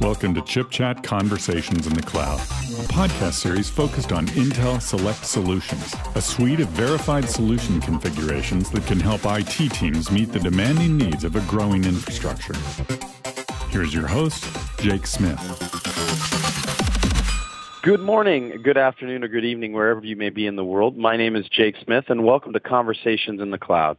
Welcome to Chip Chat Conversations in the Cloud, a podcast series focused on Intel Select Solutions, a suite of verified solution configurations that can help IT teams meet the demanding needs of a growing infrastructure. Here's your host, Jake Smith. Good morning, good afternoon, or good evening, wherever you may be in the world. My name is Jake Smith, and welcome to Conversations in the Cloud.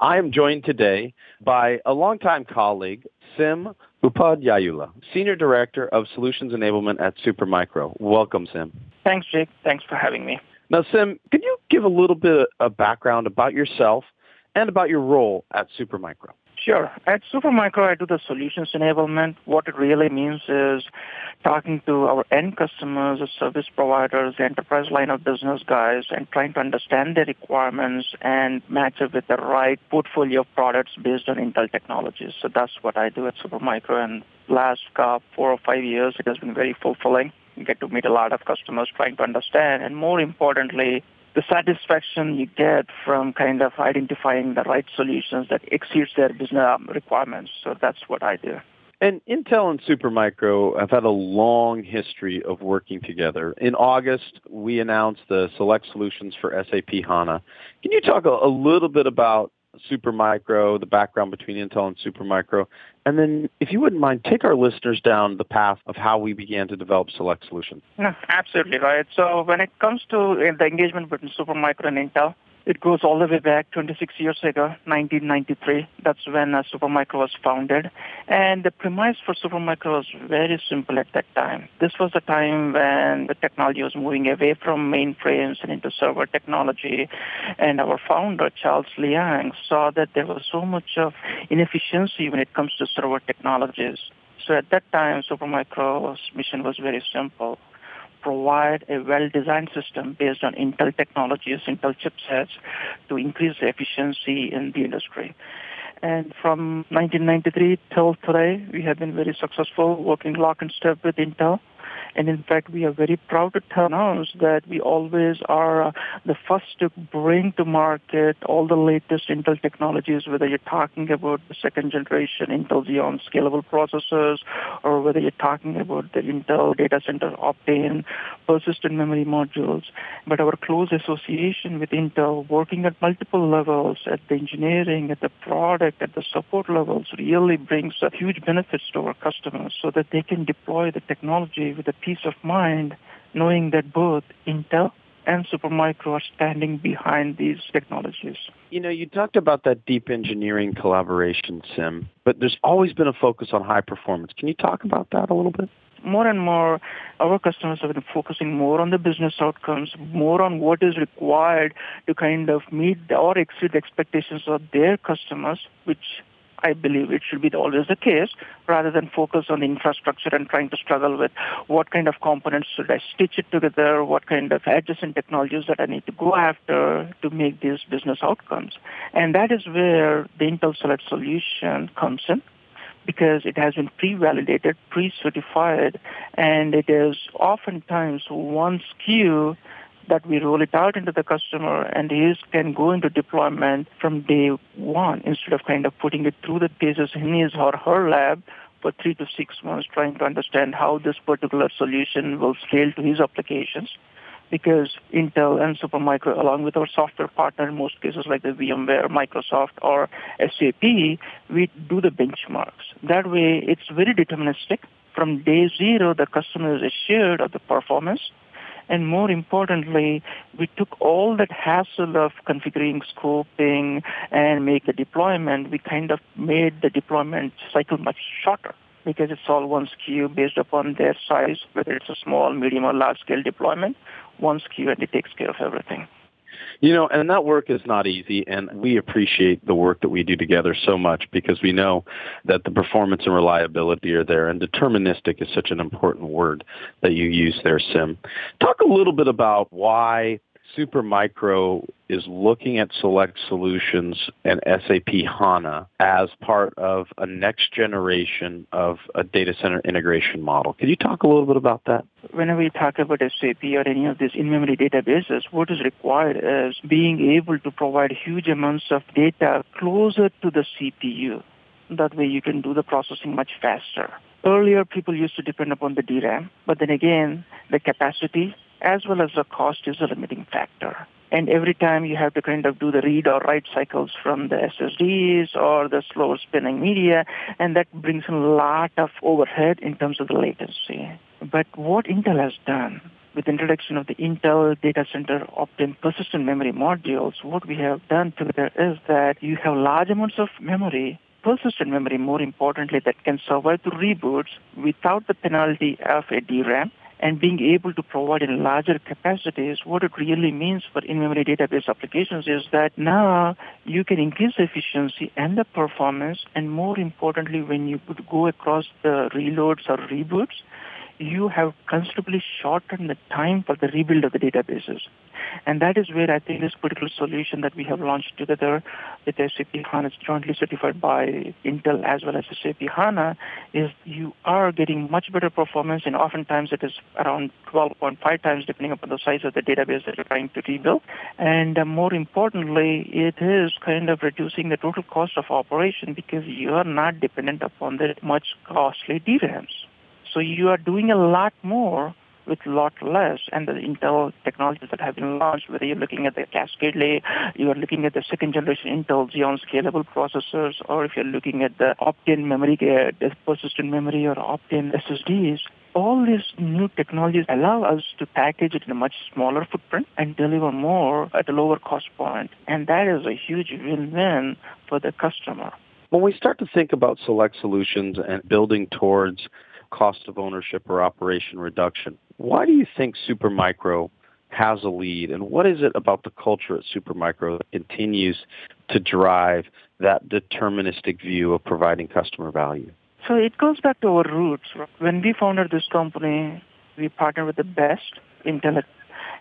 I am joined today by a longtime colleague, Sim Upadhyayula, Senior Director of Solutions Enablement at Supermicro. Welcome, Sim. Thanks, Jake. Thanks for having me. Now, Sim, could you give a little bit of background about yourself and about your role at Supermicro? Sure. At Supermicro, I do the solutions enablement. What it really means is talking to our end customers, the service providers, the enterprise line of business guys, and trying to understand their requirements and match it with the right portfolio of products based on Intel technologies. So that's what I do at Supermicro. And last uh, four or five years, it has been very fulfilling. You get to meet a lot of customers trying to understand, and more importantly, the satisfaction you get from kind of identifying the right solutions that exceeds their business um, requirements. So that's what I do. And Intel and Supermicro have had a long history of working together. In August, we announced the select solutions for SAP HANA. Can you talk a, a little bit about Supermicro, the background between Intel and Supermicro, and then if you wouldn't mind, take our listeners down the path of how we began to develop select solutions. No, absolutely right. So when it comes to uh, the engagement between Supermicro and Intel, it goes all the way back 26 years ago, 1993. That's when uh, Supermicro was founded. And the premise for Supermicro was very simple at that time. This was the time when the technology was moving away from mainframes and into server technology. And our founder, Charles Liang, saw that there was so much of inefficiency when it comes to server technologies. So at that time, Supermicro's mission was very simple provide a well-designed system based on Intel technologies, Intel chipsets, to increase the efficiency in the industry. And from 1993 till today, we have been very successful working lock and step with Intel. And in fact, we are very proud to announce that we always are uh, the first to bring to market all the latest Intel technologies, whether you're talking about the second generation Intel Xeon scalable processors, or whether you're talking about the Intel data center Optane persistent memory modules. But our close association with Intel, working at multiple levels, at the engineering, at the product, at the support levels, really brings huge benefits to our customers so that they can deploy the technology with a peace of mind knowing that both Intel and Supermicro are standing behind these technologies. You know, you talked about that deep engineering collaboration, Sim, but there's always been a focus on high performance. Can you talk about that a little bit? More and more, our customers have been focusing more on the business outcomes, more on what is required to kind of meet or exceed the expectations of their customers, which I believe it should be always the case, rather than focus on the infrastructure and trying to struggle with what kind of components should I stitch it together, what kind of adjacent technologies that I need to go after to make these business outcomes. And that is where the Intel Select solution comes in because it has been pre-validated, pre-certified, and it is oftentimes one SKU that we roll it out into the customer and he can go into deployment from day one instead of kind of putting it through the paces in his or her lab for three to six months trying to understand how this particular solution will scale to his applications because Intel and Supermicro, along with our software partner in most cases like the VMware, Microsoft, or SAP, we do the benchmarks. That way, it's very deterministic. From day zero, the customer is assured of the performance and more importantly, we took all that hassle of configuring, scoping, and make the deployment. We kind of made the deployment cycle much shorter because it's all one SKU based upon their size, whether it's a small, medium, or large scale deployment, one SKU and it takes care of everything. You know, and that work is not easy, and we appreciate the work that we do together so much because we know that the performance and reliability are there, and deterministic is such an important word that you use there, Sim. Talk a little bit about why Supermicro is looking at Select Solutions and SAP HANA as part of a next generation of a data center integration model. Can you talk a little bit about that? Whenever we talk about SAP or any of these in-memory databases, what is required is being able to provide huge amounts of data closer to the CPU That way you can do the processing much faster. Earlier, people used to depend upon the DRAM, but then again, the capacity as well as the cost is a limiting factor. And every time you have to kind of do the read or write cycles from the SSDs or the slower spinning media, and that brings in a lot of overhead in terms of the latency. But what Intel has done with the introduction of the Intel Data Center Optane persistent memory modules, what we have done together is that you have large amounts of memory persistent memory, more importantly, that can survive the reboots without the penalty of a DRAM and being able to provide in larger capacities, what it really means for in-memory database applications is that now you can increase efficiency and the performance, and more importantly, when you would go across the reloads or reboots, you have considerably shortened the time for the rebuild of the databases. And that is where I think this particular solution that we have launched together with SAP HANA, it's jointly certified by Intel as well as SAP HANA, is you are getting much better performance and oftentimes it is around 12.5 times depending upon the size of the database that you're trying to rebuild. And uh, more importantly, it is kind of reducing the total cost of operation because you are not dependent upon the much costly DRAMs. So you are doing a lot more with a lot less. And the Intel technologies that have been launched, whether you're looking at the Cascade Lake, you are looking at the second generation Intel Xeon scalable processors, or if you're looking at the Optane memory, uh, persistent memory or Optane SSDs, all these new technologies allow us to package it in a much smaller footprint and deliver more at a lower cost point. And that is a huge win-win for the customer. When we start to think about select solutions and building towards cost of ownership or operation reduction. Why do you think Supermicro has a lead, and what is it about the culture at Supermicro that continues to drive that deterministic view of providing customer value? So it goes back to our roots. When we founded this company, we partnered with the best Intel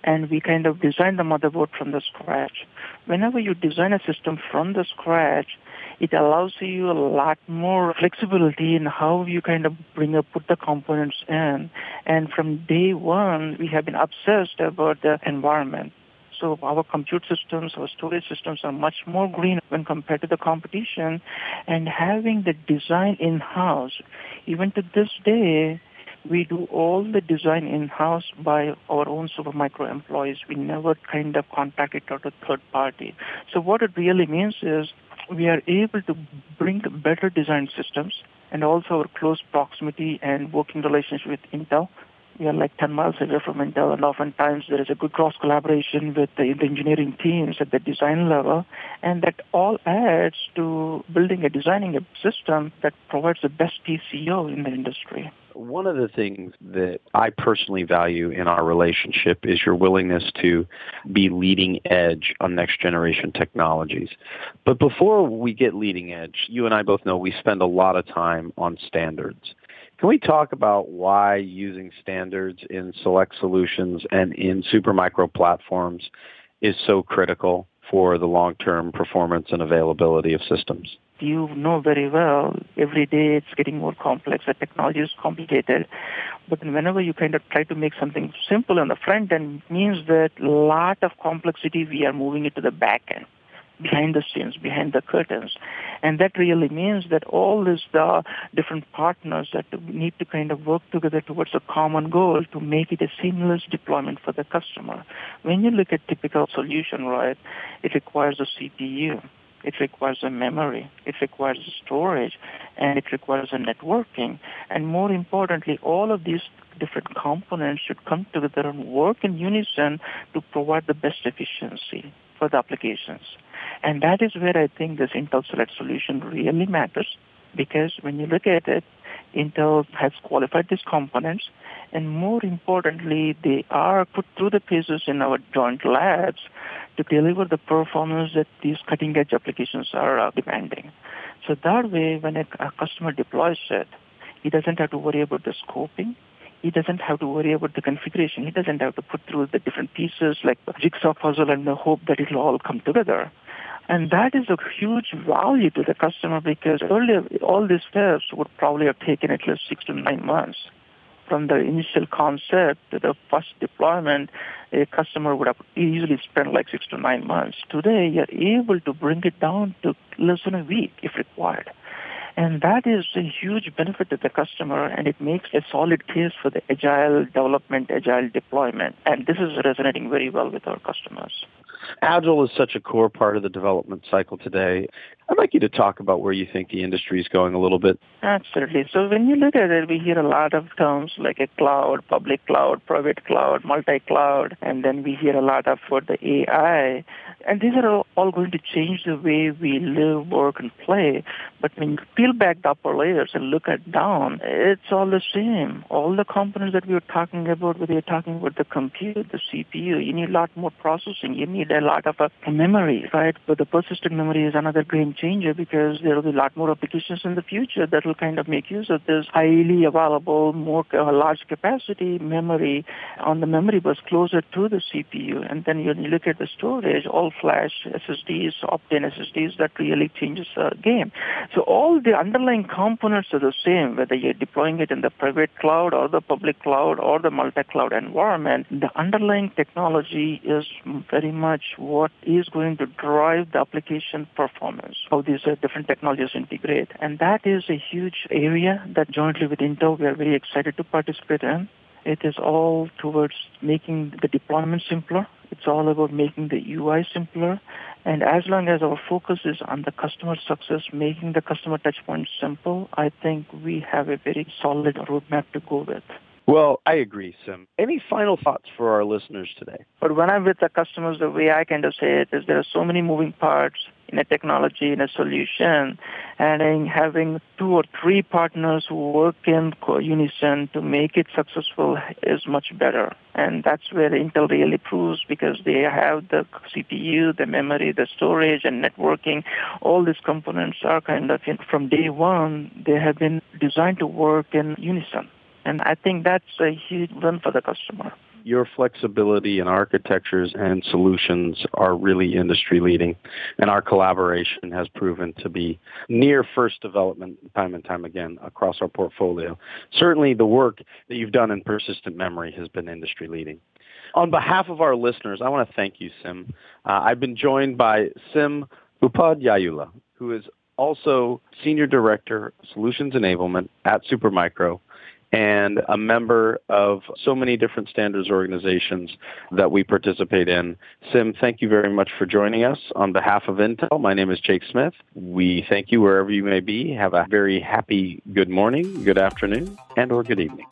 and we kind of designed the motherboard from the scratch. Whenever you design a system from the scratch, it allows you a lot more flexibility in how you kind of bring up, put the components in. And from day one, we have been obsessed about the environment. So our compute systems, our storage systems are much more green when compared to the competition. And having the design in-house, even to this day, we do all the design in-house by our own Supermicro employees. We never kind of contract it out to third party. So what it really means is we are able to bring better design systems and also our close proximity and working relationship with Intel. We are like 10 miles away from Intel, and oftentimes there is a good cross collaboration with the, the engineering teams at the design level, and that all adds to building a designing a system that provides the best TCO in the industry one of the things that I personally value in our relationship is your willingness to be leading edge on next generation technologies. But before we get leading edge, you and I both know we spend a lot of time on standards. Can we talk about why using standards in select solutions and in Supermicro platforms is so critical for the long-term performance and availability of systems? You know very well, every day it's getting more complex. The technology is complicated. But whenever you kind of try to make something simple on the front end, it means that a lot of complexity, we are moving it to the back end behind the scenes, behind the curtains. And that really means that all these the different partners that need to kind of work together towards a common goal to make it a seamless deployment for the customer. When you look at typical solution, right, it requires a CPU it requires a memory, it requires storage, and it requires a networking. And more importantly, all of these different components should come together and work in unison to provide the best efficiency for the applications. And that is where I think this Intel Select solution really matters because when you look at it, Intel has qualified these components and more importantly, they are put through the paces in our joint labs to deliver the performance that these cutting edge applications are uh, demanding. So that way, when a, a customer deploys it, he doesn't have to worry about the scoping. He doesn't have to worry about the configuration. He doesn't have to put through the different pieces like the jigsaw puzzle and hope that it'll all come together. And that is a huge value to the customer because earlier all these steps would probably have taken at least six to nine months from the initial concept to the first deployment, a customer would have easily spent like six to nine months. Today, you're able to bring it down to less than a week if required. And that is a huge benefit to the customer, and it makes a solid case for the agile development, agile deployment. And this is resonating very well with our customers. Agile is such a core part of the development cycle today. I'd like you to talk about where you think the industry is going a little bit. Absolutely. So when you look at it, we hear a lot of terms like a cloud, public cloud, private cloud, multi-cloud, and then we hear a lot of for the AI. And these are all going to change the way we live, work, and play. But when you peel back the upper layers and look at down, it's all the same. All the components that we were talking about, whether you're talking about the compute, the CPU, you need a lot more processing. You need a lot of uh, memory, right? But the persistent memory is another game changer because there will be a lot more applications in the future that will kind of make use of this highly available, more uh, large capacity memory on the memory bus closer to the CPU. And then when you look at the storage, all flash SSDs, Optane SSDs, that really changes the game. So all the underlying components are the same, whether you're deploying it in the private cloud or the public cloud or the multi-cloud environment. The underlying technology is very much what is going to drive the application performance, how these uh, different technologies integrate. And that is a huge area that jointly with Intel we are very excited to participate in. It is all towards making the deployment simpler. It's all about making the UI simpler. And as long as our focus is on the customer success, making the customer touchpoints simple, I think we have a very solid roadmap to go with. Well, I agree, Sim. Any final thoughts for our listeners today? But when I'm with the customers, the way I kind of say it is there are so many moving parts in a technology, in a solution, and in having two or three partners who work in unison to make it successful is much better. And that's where Intel really proves because they have the CPU, the memory, the storage, and networking. All these components are kind of, in, from day one, they have been designed to work in unison. And I think that's a huge win for the customer. Your flexibility in architectures and solutions are really industry leading, and our collaboration has proven to be near first development time and time again across our portfolio. Certainly, the work that you've done in persistent memory has been industry leading. On behalf of our listeners, I want to thank you, Sim. Uh, I've been joined by Sim Upadhyayula, who is also Senior Director, Solutions Enablement at Supermicro and a member of so many different standards organizations that we participate in. Sim, thank you very much for joining us. On behalf of Intel, my name is Jake Smith. We thank you wherever you may be. Have a very happy good morning, good afternoon, and or good evening.